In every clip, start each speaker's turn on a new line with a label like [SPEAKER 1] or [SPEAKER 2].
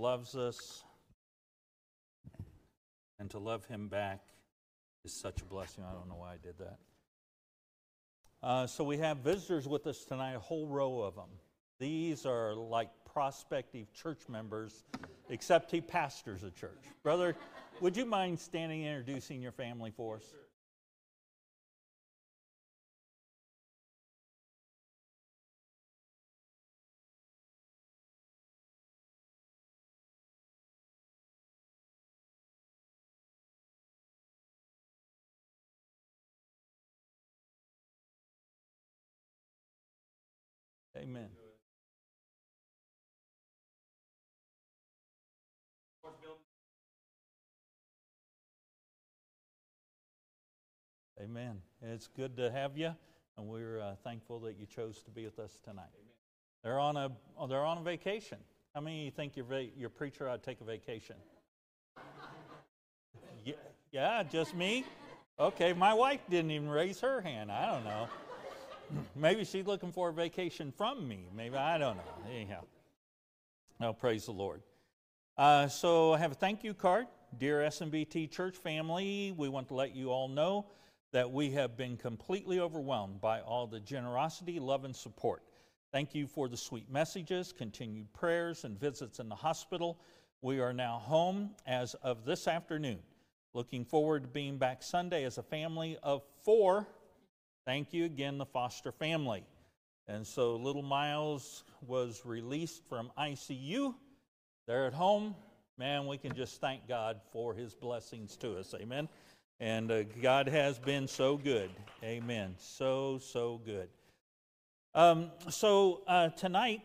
[SPEAKER 1] loves us, and to love him back is such a blessing. I don't know why I did that. Uh, so we have visitors with us tonight, a whole row of them. These are like prospective church members, except he pastors a church. Brother, would you mind standing and introducing your family for us? Amen. Amen. It's good to have you, and we're uh, thankful that you chose to be with us tonight. Amen. They're on a they're on a vacation. How many of you think your va- your preacher ought to take a vacation? yeah, yeah, just me. Okay, my wife didn't even raise her hand. I don't know. Maybe she's looking for a vacation from me. Maybe I don't know. Anyhow, now praise the Lord. Uh, so I have a thank you card, dear SMBT church family. We want to let you all know that we have been completely overwhelmed by all the generosity, love, and support. Thank you for the sweet messages, continued prayers, and visits in the hospital. We are now home as of this afternoon. Looking forward to being back Sunday as a family of four Thank you again, the foster family. And so little Miles was released from ICU. They're at home. Man, we can just thank God for his blessings to us. Amen. And uh, God has been so good. Amen. So, so good. Um, so uh, tonight,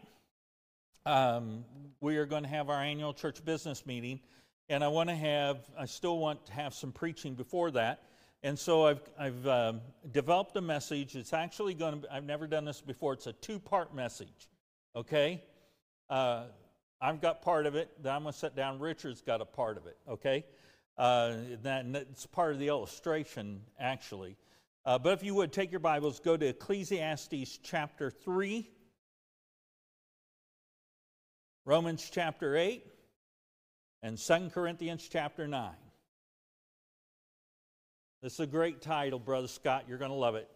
[SPEAKER 1] um, we are going to have our annual church business meeting. And I want to have, I still want to have some preaching before that. And so I've, I've um, developed a message. It's actually going to, I've never done this before. It's a two part message, okay? Uh, I've got part of it. Then I'm going to sit down. Richard's got a part of it, okay? Uh, that, it's part of the illustration, actually. Uh, but if you would take your Bibles, go to Ecclesiastes chapter 3, Romans chapter 8, and 2 Corinthians chapter 9. This is a great title, Brother Scott. You're going to love it.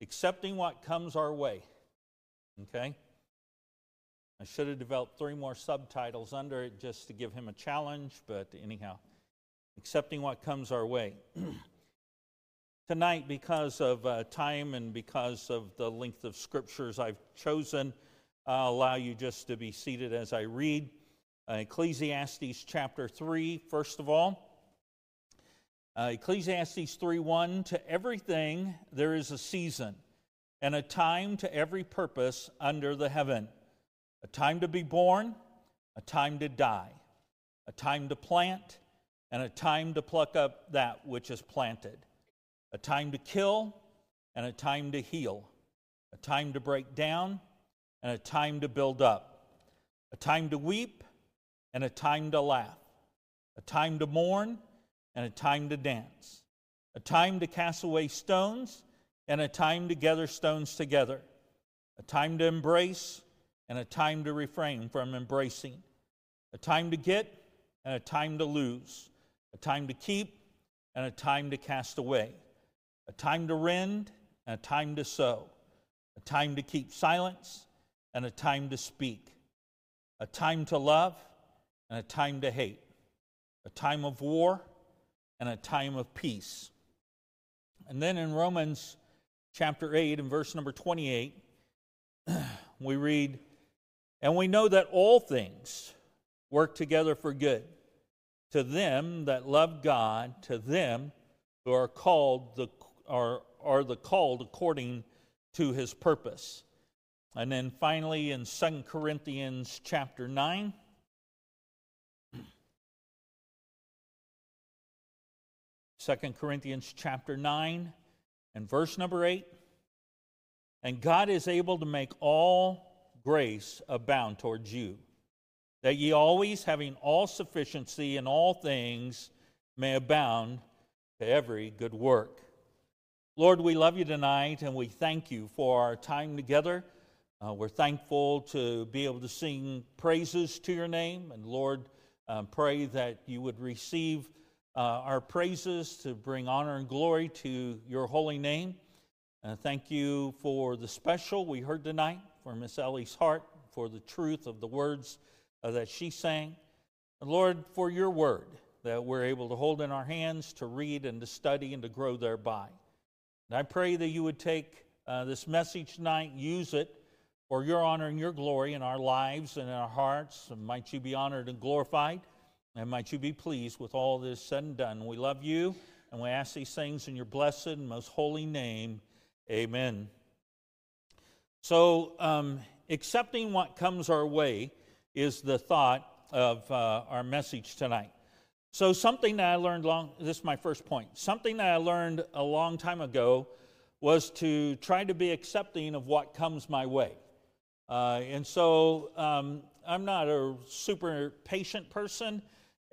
[SPEAKER 1] Accepting what comes our way. Okay? I should have developed three more subtitles under it just to give him a challenge, but anyhow, accepting what comes our way. Tonight, because of uh, time and because of the length of scriptures I've chosen, I'll allow you just to be seated as I read uh, Ecclesiastes chapter 3, first of all. Uh, Ecclesiastes 3:1 to everything there is a season and a time to every purpose under the heaven. A time to be born, a time to die, a time to plant, and a time to pluck up that which is planted. A time to kill and a time to heal. A time to break down and a time to build up. A time to weep and a time to laugh. A time to mourn and a time to dance, a time to cast away stones, and a time to gather stones together, a time to embrace, and a time to refrain from embracing, a time to get, and a time to lose, a time to keep, and a time to cast away, a time to rend, and a time to sow, a time to keep silence, and a time to speak, a time to love, and a time to hate, a time of war, and a time of peace. And then in Romans chapter 8 and verse number 28, we read, And we know that all things work together for good to them that love God, to them who are called the are, are the called according to his purpose. And then finally in 2 Corinthians chapter 9, 2 Corinthians chapter 9 and verse number 8. And God is able to make all grace abound towards you, that ye always, having all sufficiency in all things, may abound to every good work. Lord, we love you tonight and we thank you for our time together. Uh, we're thankful to be able to sing praises to your name. And Lord, um, pray that you would receive uh, our praises to bring honor and glory to your holy name. Uh, thank you for the special we heard tonight, for Miss Ellie's heart, for the truth of the words uh, that she sang. And Lord, for your word that we're able to hold in our hands to read and to study and to grow thereby. And I pray that you would take uh, this message tonight, use it for your honor and your glory in our lives and in our hearts. And might you be honored and glorified, and might you be pleased with all this said and done. We love you, and we ask these things in your blessed and most holy name. Amen. So, um, accepting what comes our way is the thought of uh, our message tonight. So, something that I learned long, this is my first point, something that I learned a long time ago was to try to be accepting of what comes my way. Uh, and so um, I'm not a super patient person.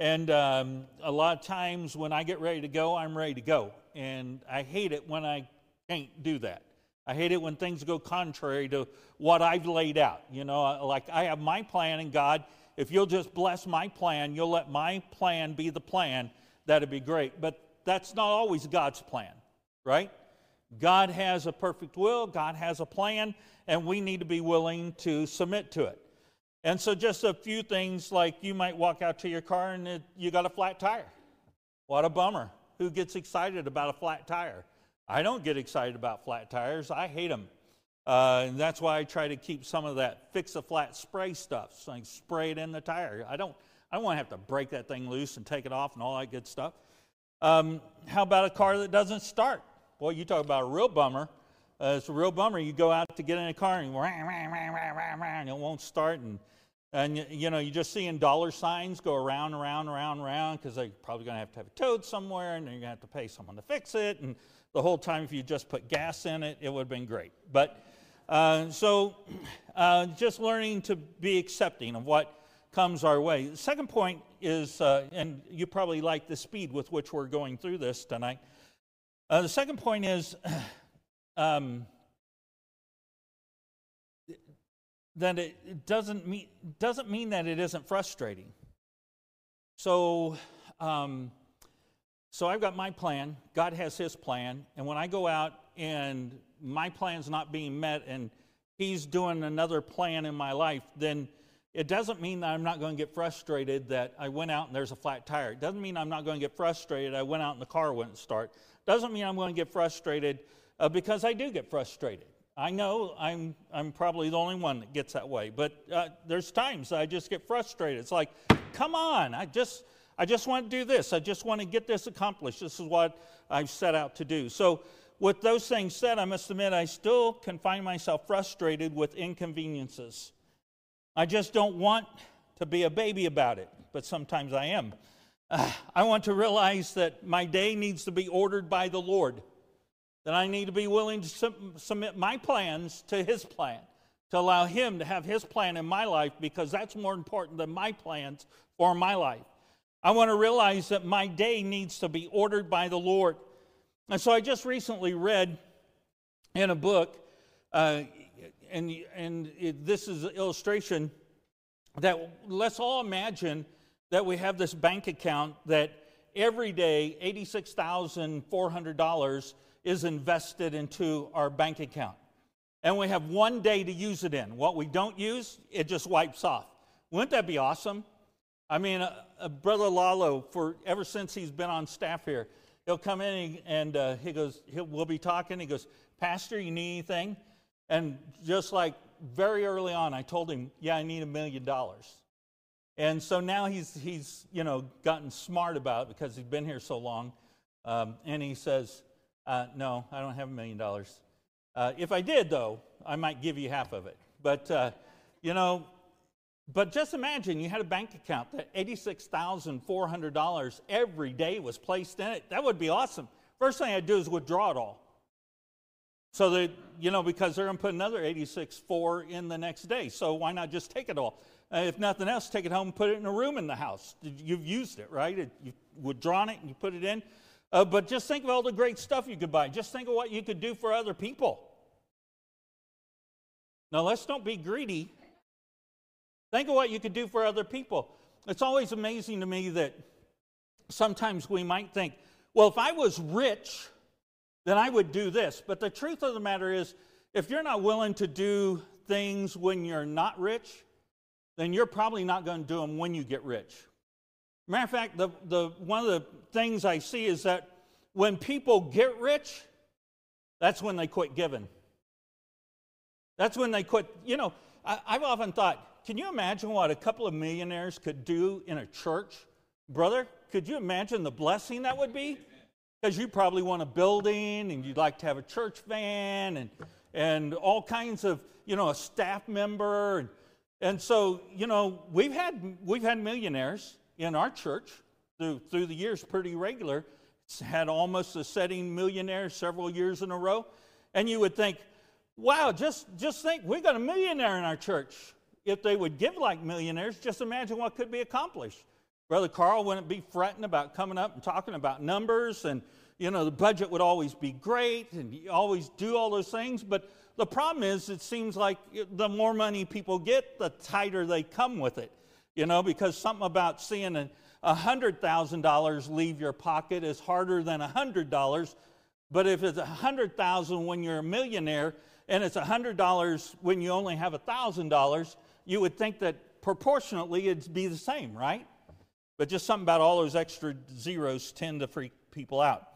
[SPEAKER 1] And um, a lot of times when I get ready to go, I'm ready to go. And I hate it when I can't do that. I hate it when things go contrary to what I've laid out. You know, like I have my plan and God. If you'll just bless my plan, you'll let my plan be the plan, that'd be great. But that's not always God's plan, right? God has a perfect will, God has a plan, and we need to be willing to submit to it. And so, just a few things like you might walk out to your car and it, you got a flat tire. What a bummer. Who gets excited about a flat tire? I don't get excited about flat tires, I hate them. Uh, and that's why I try to keep some of that fix a flat spray stuff. So I can spray it in the tire. I don't, I don't want to have to break that thing loose and take it off and all that good stuff. Um, how about a car that doesn't start? Boy, you talk about a real bummer. Uh, it's a real bummer. You go out to get in a car and, rah, rah, rah, and it won't start. And, and you know, you're just seeing dollar signs go around, around, around, around because they're probably going to have to have it towed somewhere and you're going to have to pay someone to fix it. And the whole time, if you just put gas in it, it would have been great. But uh, so uh, just learning to be accepting of what comes our way. The second point is, uh, and you probably like the speed with which we're going through this tonight. Uh, the second point is um, that it doesn't mean, doesn't mean that it isn't frustrating. So, um, so I've got my plan, God has his plan, and when I go out and my plan's not being met and he's doing another plan in my life, then it doesn't mean that I'm not going to get frustrated that I went out and there's a flat tire. It doesn't mean I'm not going to get frustrated I went out and the car wouldn't start. It Doesn't mean I'm going to get frustrated uh, because I do get frustrated. I know I'm, I'm probably the only one that gets that way, but uh, there's times I just get frustrated. It's like, come on, I just, I just want to do this. I just want to get this accomplished. This is what I've set out to do. So, with those things said, I must admit I still can find myself frustrated with inconveniences. I just don't want to be a baby about it, but sometimes I am. Uh, I want to realize that my day needs to be ordered by the Lord, that I need to be willing to sub- submit my plans to His plan, to allow Him to have His plan in my life, because that's more important than my plans for my life. I want to realize that my day needs to be ordered by the Lord. And so I just recently read in a book, uh, and, and it, this is an illustration that let's all imagine that we have this bank account that every day $86,400 is invested into our bank account. And we have one day to use it in. What we don't use, it just wipes off. Wouldn't that be awesome? I mean, uh, uh, Brother Lalo, for ever since he's been on staff here, he'll come in and uh, he goes, we'll be talking. He goes, Pastor, you need anything? And just like very early on, I told him, Yeah, I need a million dollars. And so now he's, he's you know, gotten smart about because he's been here so long. Um, and he says, uh, No, I don't have a million dollars. Uh, if I did, though, I might give you half of it. But, uh, you know, but just imagine you had a bank account that $86,400 every day was placed in it. That would be awesome. First thing I'd do is withdraw it all. So that, you know, because they're going to put another 86.4 in the next day. So why not just take it all? Uh, if nothing else, take it home and put it in a room in the house. You've used it, right? It, you've withdrawn it and you put it in. Uh, but just think of all the great stuff you could buy. Just think of what you could do for other people. Now, let's don't be greedy. Think of what you could do for other people. It's always amazing to me that sometimes we might think, well, if I was rich, then I would do this. But the truth of the matter is, if you're not willing to do things when you're not rich, then you're probably not going to do them when you get rich. Matter of fact, the, the, one of the things I see is that when people get rich, that's when they quit giving. That's when they quit. You know, I, I've often thought, can you imagine what a couple of millionaires could do in a church? Brother, could you imagine the blessing that would be? Because you probably want a building and you'd like to have a church van and, and all kinds of, you know, a staff member. And, and so, you know, we've had, we've had millionaires in our church through, through the years pretty regular. It's had almost a setting millionaire several years in a row. And you would think, wow, just, just think, we got a millionaire in our church. If they would give like millionaires, just imagine what could be accomplished. Brother Carl wouldn't be fretting about coming up and talking about numbers, and you know the budget would always be great, and you always do all those things. But the problem is, it seems like the more money people get, the tighter they come with it. You know, because something about seeing a hundred thousand dollars leave your pocket is harder than a hundred dollars. But if it's a hundred thousand when you're a millionaire, and it's a hundred dollars when you only have a thousand dollars, you would think that proportionately it'd be the same, right? But just something about all those extra zeros tend to freak people out.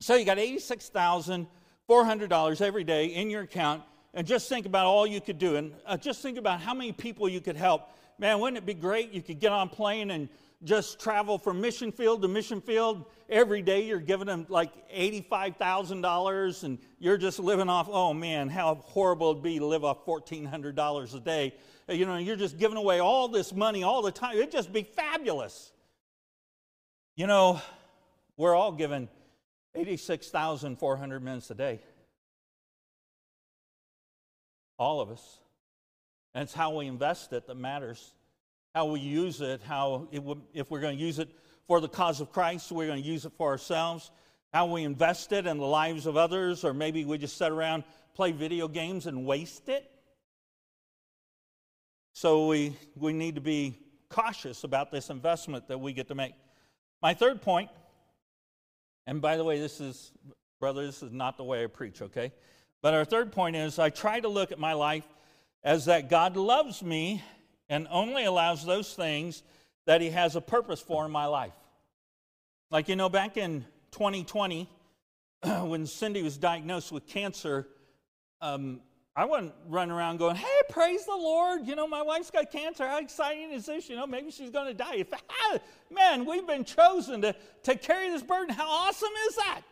[SPEAKER 1] So you got $86,400 every day in your account, and just think about all you could do. And uh, just think about how many people you could help. Man, wouldn't it be great? You could get on plane and just travel from mission field to mission field every day you're giving them like $85,000 and you're just living off oh man how horrible it'd be to live off $1400 a day you know, you're just giving away all this money all the time. It'd just be fabulous. You know, we're all given 86,400 minutes a day. All of us. And it's how we invest it that matters. How we use it, how, it, if we're going to use it for the cause of Christ, we're going to use it for ourselves. How we invest it in the lives of others, or maybe we just sit around, play video games, and waste it. So we, we need to be cautious about this investment that we get to make. My third point, and by the way, this is, brother, this is not the way I preach, okay? But our third point is I try to look at my life as that God loves me and only allows those things that He has a purpose for in my life. Like, you know, back in 2020, when Cindy was diagnosed with cancer, um, I wasn't running around going, hey, praise the Lord. You know, my wife's got cancer. How exciting is this? You know, maybe she's going to die. Ah, man, we've been chosen to, to carry this burden. How awesome is that?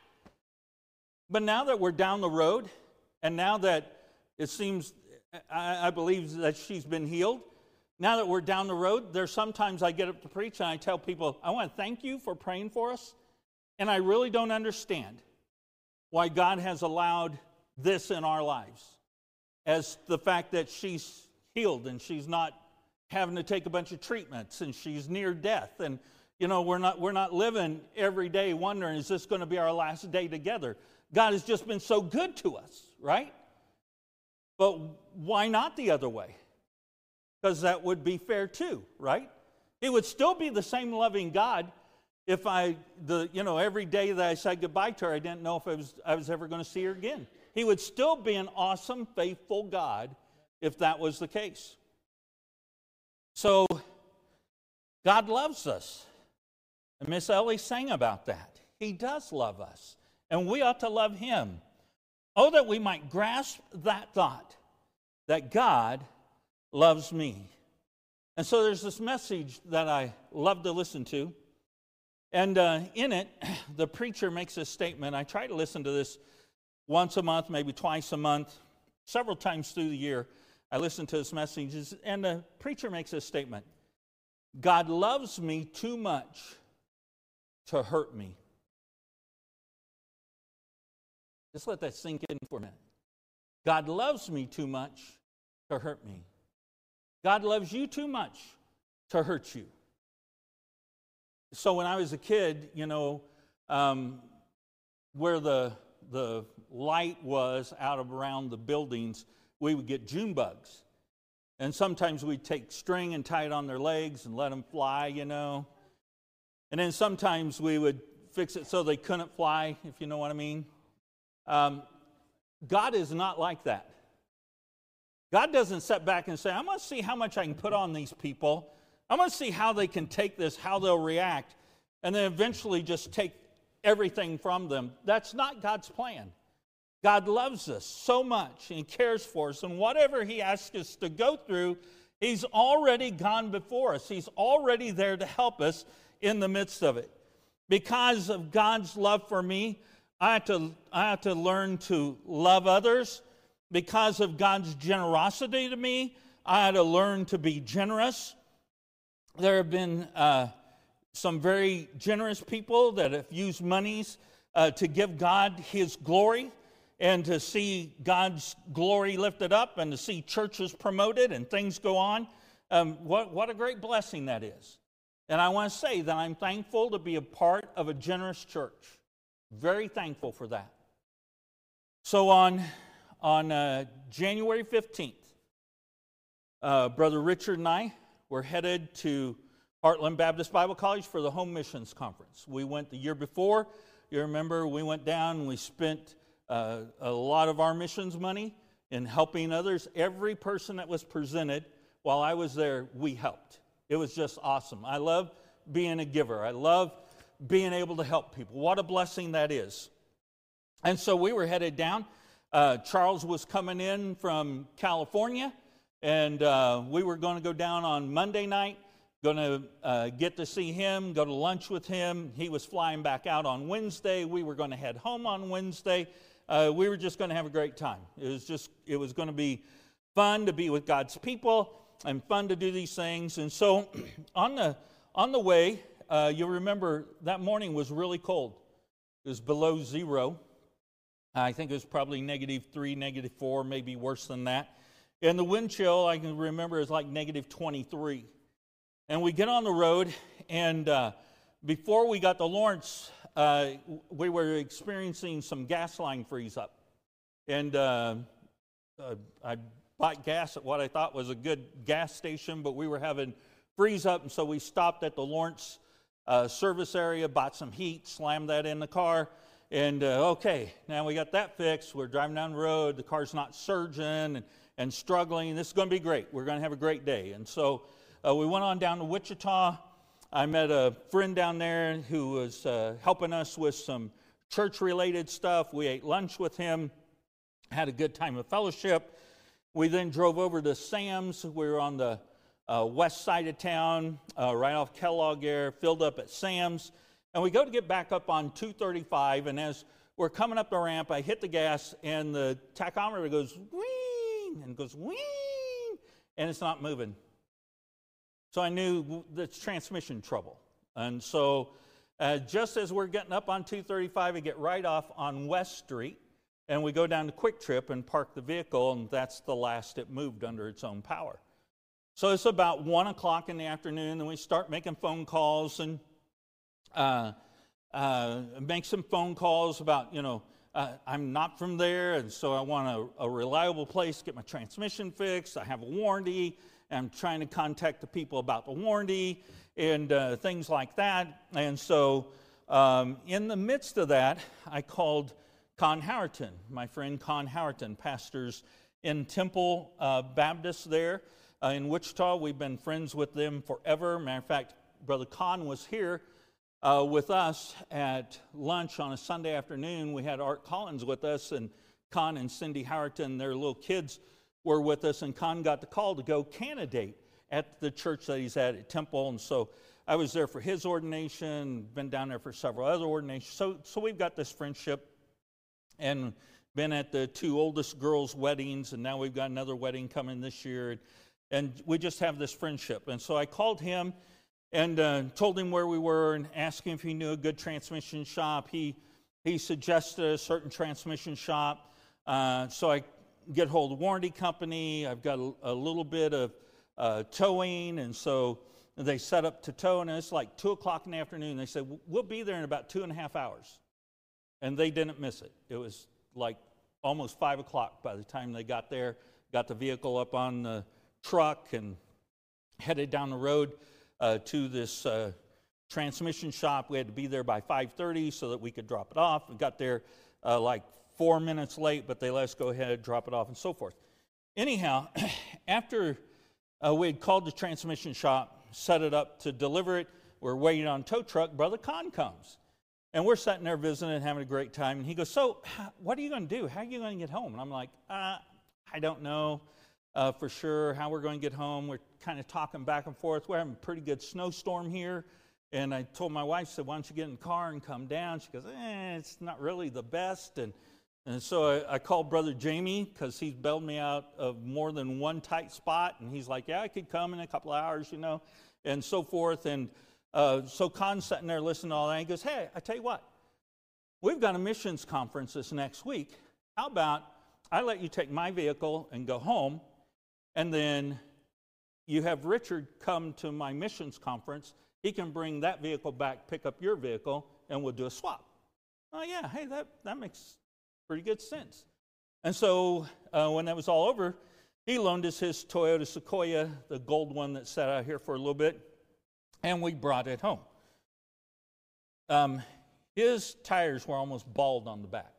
[SPEAKER 1] But now that we're down the road, and now that it seems, I, I believe that she's been healed, now that we're down the road, there's sometimes I get up to preach and I tell people, I want to thank you for praying for us. And I really don't understand why God has allowed this in our lives as the fact that she's healed and she's not having to take a bunch of treatments and she's near death. And you know we're not we're not living every day wondering is this going to be our last day together? God has just been so good to us right but why not the other way because that would be fair too right it would still be the same loving god if i the you know every day that i said goodbye to her i didn't know if i was i was ever going to see her again he would still be an awesome, faithful God if that was the case. So, God loves us. And Miss Ellie sang about that. He does love us, and we ought to love Him. Oh, that we might grasp that thought that God loves me. And so there's this message that I love to listen to. And uh, in it, the preacher makes a statement. I try to listen to this once a month, maybe twice a month, several times through the year. I listen to his messages, and the preacher makes a statement God loves me too much to hurt me. Just let that sink in for a minute. God loves me too much to hurt me. God loves you too much to hurt you. So when I was a kid, you know, um, where the the light was out of around the buildings, we would get June bugs. And sometimes we'd take string and tie it on their legs and let them fly, you know. And then sometimes we would fix it so they couldn't fly, if you know what I mean. Um, God is not like that. God doesn't sit back and say, I'm going to see how much I can put on these people. I'm going to see how they can take this, how they'll react, and then eventually just take everything from them. That's not God's plan. God loves us so much and cares for us, and whatever He asks us to go through, He's already gone before us. He's already there to help us in the midst of it. Because of God's love for me, I have to, I have to learn to love others. Because of God's generosity to me, I had to learn to be generous. There have been uh, some very generous people that have used monies uh, to give God His glory and to see God's glory lifted up and to see churches promoted and things go on. Um, what, what a great blessing that is. And I want to say that I'm thankful to be a part of a generous church. Very thankful for that. So on, on uh, January 15th, uh, Brother Richard and I were headed to Heartland Baptist Bible College for the Home Missions Conference. We went the year before. You remember, we went down and we spent uh, a lot of our missions money in helping others. Every person that was presented while I was there, we helped. It was just awesome. I love being a giver, I love being able to help people. What a blessing that is. And so we were headed down. Uh, Charles was coming in from California, and uh, we were going to go down on Monday night going to uh, get to see him, go to lunch with him. He was flying back out on Wednesday. We were going to head home on Wednesday. Uh, we were just going to have a great time. It was just, it was going to be fun to be with God's people and fun to do these things. And so on the, on the way, uh, you'll remember that morning was really cold. It was below zero. I think it was probably negative three, negative four, maybe worse than that. And the wind chill, I can remember, is like negative 23. And we get on the road, and uh, before we got to Lawrence, uh, we were experiencing some gas line freeze up. And uh, uh, I bought gas at what I thought was a good gas station, but we were having freeze up, and so we stopped at the Lawrence uh, service area, bought some heat, slammed that in the car. And uh, okay, now we got that fixed. We're driving down the road. The car's not surging and, and struggling. This is going to be great. We're going to have a great day. And so uh, we went on down to Wichita. I met a friend down there who was uh, helping us with some church related stuff. We ate lunch with him, had a good time of fellowship. We then drove over to Sam's. We were on the uh, west side of town, uh, right off Kellogg Air, filled up at Sam's. And we go to get back up on 235, and as we're coming up the ramp, I hit the gas, and the tachometer goes wing and goes wing, and it's not moving. So I knew that's transmission trouble. And so uh, just as we're getting up on 235, we get right off on West Street, and we go down to QuikTrip and park the vehicle, and that's the last it moved under its own power. So it's about 1 o'clock in the afternoon, and we start making phone calls and uh, uh, make some phone calls about, you know, uh, I'm not from there, and so I want a, a reliable place to get my transmission fixed. I have a warranty. I'm trying to contact the people about the warranty and uh, things like that. And so, um, in the midst of that, I called Con Howerton, my friend Con Howerton, pastors in Temple uh, Baptist there uh, in Wichita. We've been friends with them forever. Matter of fact, Brother Con was here uh, with us at lunch on a Sunday afternoon. We had Art Collins with us, and Con and Cindy Howerton, their little kids were with us, and Con got the call to go candidate at the church that he's at at Temple. And so I was there for his ordination, been down there for several other ordinations. So, so we've got this friendship and been at the two oldest girls' weddings, and now we've got another wedding coming this year. And we just have this friendship. And so I called him and uh, told him where we were and asked him if he knew a good transmission shop. He, he suggested a certain transmission shop. Uh, so I get hold of warranty company. I've got a, a little bit of uh, towing, and so they set up to tow, and it's like two o'clock in the afternoon. They said we'll be there in about two and a half hours, and they didn't miss it. It was like almost five o'clock by the time they got there, got the vehicle up on the truck and headed down the road uh, to this uh, transmission shop. We had to be there by 5:30 so that we could drop it off. We got there uh, like four minutes late, but they let us go ahead, drop it off, and so forth. Anyhow, after uh, we had called the transmission shop, set it up to deliver it, we're waiting on tow truck. Brother Con comes. And we're sitting there visiting, and having a great time. And he goes, So, what are you going to do? How are you going to get home? And I'm like, uh, I don't know uh, for sure how we're going to get home. We're kind of talking back and forth. We're having a pretty good snowstorm here. And I told my wife, I said, Why don't you get in the car and come down? She goes, Eh, it's not really the best. And, and so I, I called Brother Jamie because he's bailed me out of more than one tight spot. And he's like, Yeah, I could come in a couple hours, you know, and so forth. And uh, so Con's sitting there listening to all that. He goes, Hey, I tell you what, we've got a missions conference this next week. How about I let you take my vehicle and go home, and then you have Richard come to my missions conference. He can bring that vehicle back, pick up your vehicle, and we'll do a swap. Oh, yeah, hey, that, that makes pretty good sense. And so uh, when that was all over, he loaned us his Toyota Sequoia, the gold one that sat out here for a little bit and we brought it home. Um, his tires were almost bald on the back.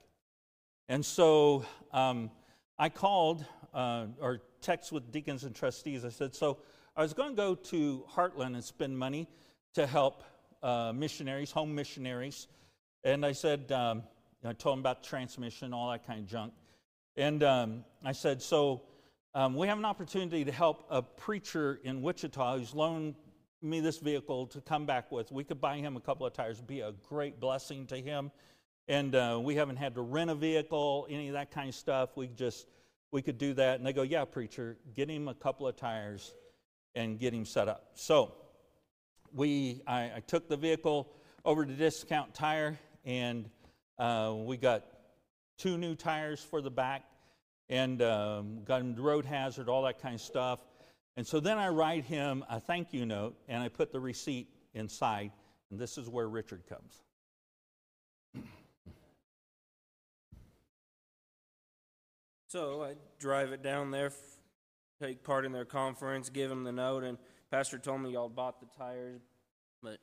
[SPEAKER 1] And so um, I called uh, or text with deacons and trustees. I said, So I was going to go to Heartland and spend money to help uh, missionaries, home missionaries. And I said, um, I told them about transmission, all that kind of junk. And um, I said, So um, we have an opportunity to help a preacher in Wichita who's loaned me this vehicle to come back with. We could buy him a couple of tires, be a great blessing to him. And uh, we haven't had to rent a vehicle, any of that kind of stuff. We just we could do that. And they go, yeah, preacher, get him a couple of tires and get him set up. So we I, I took the vehicle over to Discount Tire, and uh, we got two new tires for the back, and um, got him road hazard, all that kind of stuff. And so then I write him a thank you note and I put the receipt inside, and this is where Richard comes.
[SPEAKER 2] So I drive it down there, take part in their conference, give them the note, and Pastor told me y'all bought the tires, but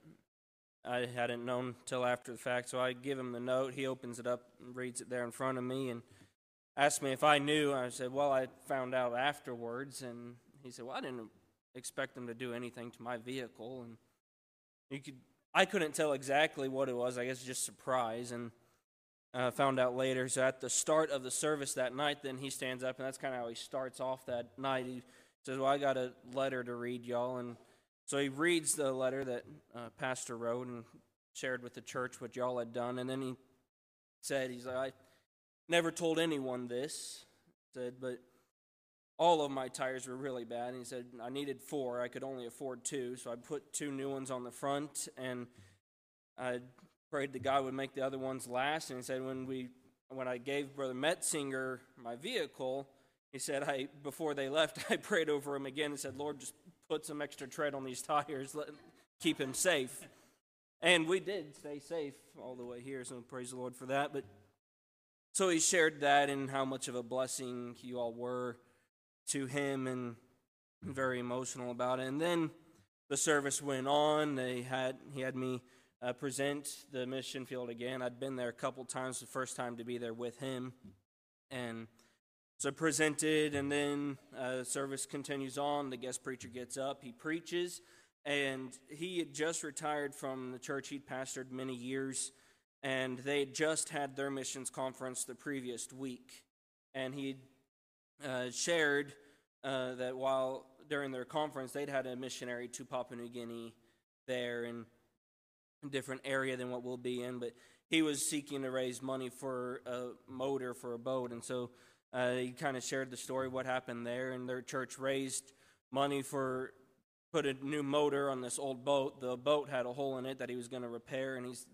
[SPEAKER 2] I hadn't known till after the fact. So I give him the note. He opens it up and reads it there in front of me and asked me if I knew. I said, Well, I found out afterwards, and he said, "Well, I didn't expect them to do anything to my vehicle." And you could, I couldn't tell exactly what it was. I guess just surprise, and uh, found out later. So at the start of the service that night, then he stands up, and that's kind of how he starts off that night. He says, "Well, I got a letter to read, y'all," and so he reads the letter that uh, Pastor wrote and shared with the church what y'all had done, and then he said, "He's like, I never told anyone this." Said, but all of my tires were really bad. And he said, I needed four. I could only afford two. So I put two new ones on the front and I prayed that God would make the other ones last. And he said, when, we, when I gave Brother Metzinger my vehicle, he said, I, before they left, I prayed over him again and said, Lord, just put some extra tread on these tires, let, keep him safe. And we did stay safe all the way here, so praise the Lord for that. But so he shared that and how much of a blessing you all were to him and very emotional about it. And then the service went on. They had he had me uh, present the mission field again. I'd been there a couple times. The first time to be there with him, and so presented. And then uh, service continues on. The guest preacher gets up. He preaches, and he had just retired from the church he'd pastored many years, and they had just had their missions conference the previous week, and he uh, shared uh, that while during their conference they'd had a missionary to Papua New Guinea there in a different area than what we'll be in, but he was seeking to raise money for a motor for a boat, and so uh, he kind of shared the story what happened there, and their church raised money for put a new motor on this old boat. The boat had a hole in it that he was going to repair, and he's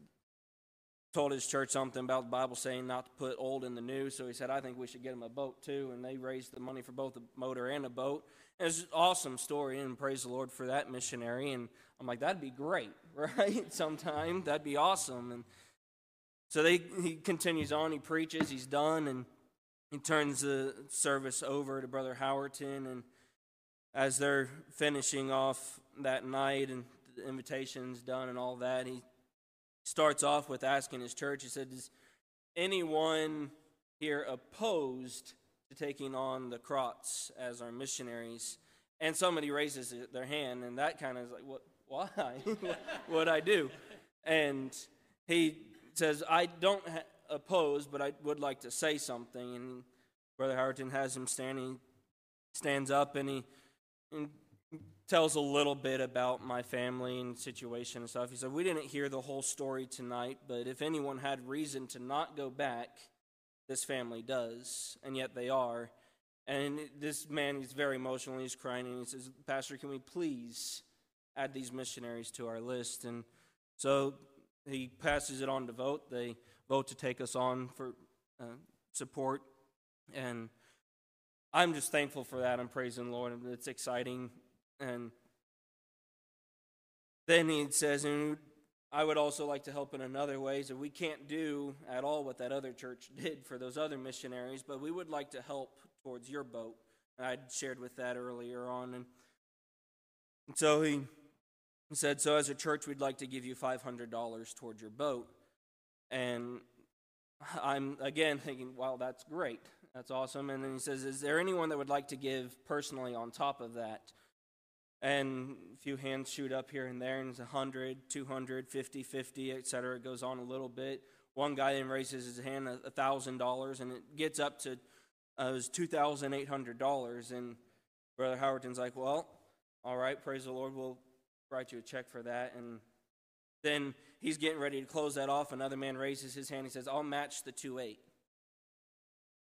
[SPEAKER 2] told his church something about the Bible saying not to put old in the new. So he said, I think we should get him a boat too. And they raised the money for both a motor and a boat. It's an awesome story, and praise the Lord for that missionary. And I'm like, that'd be great, right? Sometime that'd be awesome. And so they, he continues on. He preaches. He's done, and he turns the service over to Brother Howerton, and as they're finishing off that night and the invitation's done and all that, he starts off with asking his church, he said, Is anyone here opposed to taking on the Crots as our missionaries? And somebody raises their hand, and that kind of is like, what, why? what I do? And he says, I don't ha- oppose, but I would like to say something. And Brother Howerton has him standing, stands up, and he and tells a little bit about my family and situation and stuff. He said, We didn't hear the whole story tonight, but if anyone had reason to not go back, this family does, and yet they are. And this man, he's very emotional. He's crying, and he says, Pastor, can we please add these missionaries to our list? And so he passes it on to vote. They vote to take us on for uh, support. And I'm just thankful for that. I'm praising the Lord. It's exciting. And then he says, and I would also like to help in another ways that we can't do at all what that other church did for those other missionaries, but we would like to help towards your boat. I'd shared with that earlier on. And, and so he said, So as a church, we'd like to give you $500 towards your boat. And I'm again thinking, wow, that's great. That's awesome. And then he says, Is there anyone that would like to give personally on top of that? And a few hands shoot up here and there, and it's 100, 200, 50, 50, et cetera. It goes on a little bit. One guy then raises his hand $1,000, and it gets up to uh, it was $2,800. And Brother Howerton's like, Well, all right, praise the Lord, we'll write you a check for that. And then he's getting ready to close that off. Another man raises his hand. He says, I'll match the 2 8.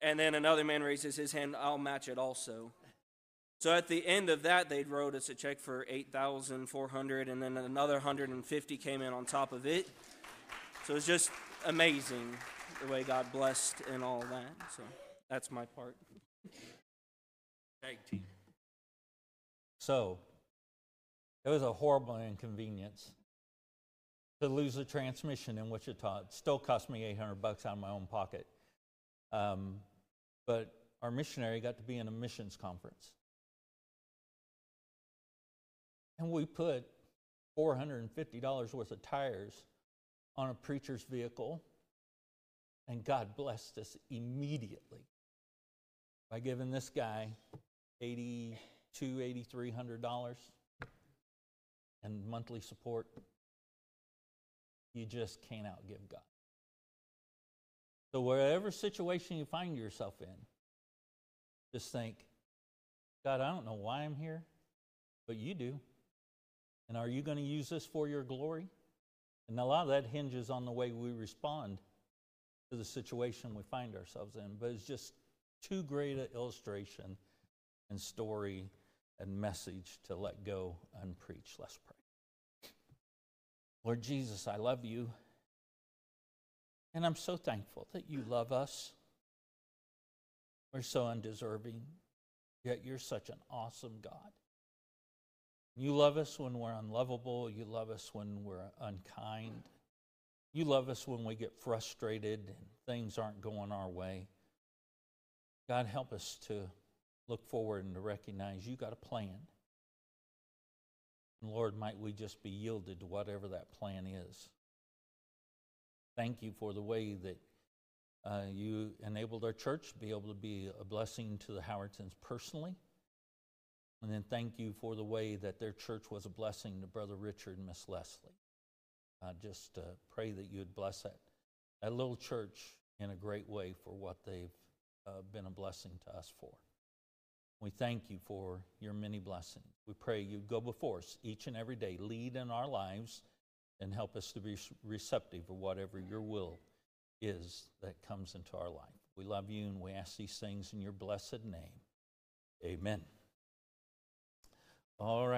[SPEAKER 2] And then another man raises his hand, I'll match it also. So at the end of that, they wrote us a check for 8400 and then another 150 came in on top of it. So it's just amazing the way God blessed and all that. So that's my part.
[SPEAKER 1] Tag team. So, it was a horrible inconvenience to lose the transmission in Wichita. It still cost me 800 bucks out of my own pocket. Um, but our missionary got to be in a missions conference. And we put $450 worth of tires on a preacher's vehicle, and God blessed us immediately by giving this guy $82, $8,300 and monthly support. You just can't outgive God. So, whatever situation you find yourself in, just think, God, I don't know why I'm here, but you do. And are you going to use this for your glory? And a lot of that hinges on the way we respond to the situation we find ourselves in. But it's just too great an illustration and story and message to let go and preach. Let's pray. Lord Jesus, I love you. And I'm so thankful that you love us. We're so undeserving, yet you're such an awesome God. You love us when we're unlovable. You love us when we're unkind. You love us when we get frustrated and things aren't going our way. God, help us to look forward and to recognize you got a plan. And Lord, might we just be yielded to whatever that plan is. Thank you for the way that uh, you enabled our church to be able to be a blessing to the Howertons personally. And then thank you for the way that their church was a blessing to Brother Richard and Miss Leslie. I just uh, pray that you would bless that, that little church in a great way for what they've uh, been a blessing to us for. We thank you for your many blessings. We pray you go before us each and every day, lead in our lives, and help us to be receptive of whatever your will is that comes into our life. We love you and we ask these things in your blessed name. Amen. All right.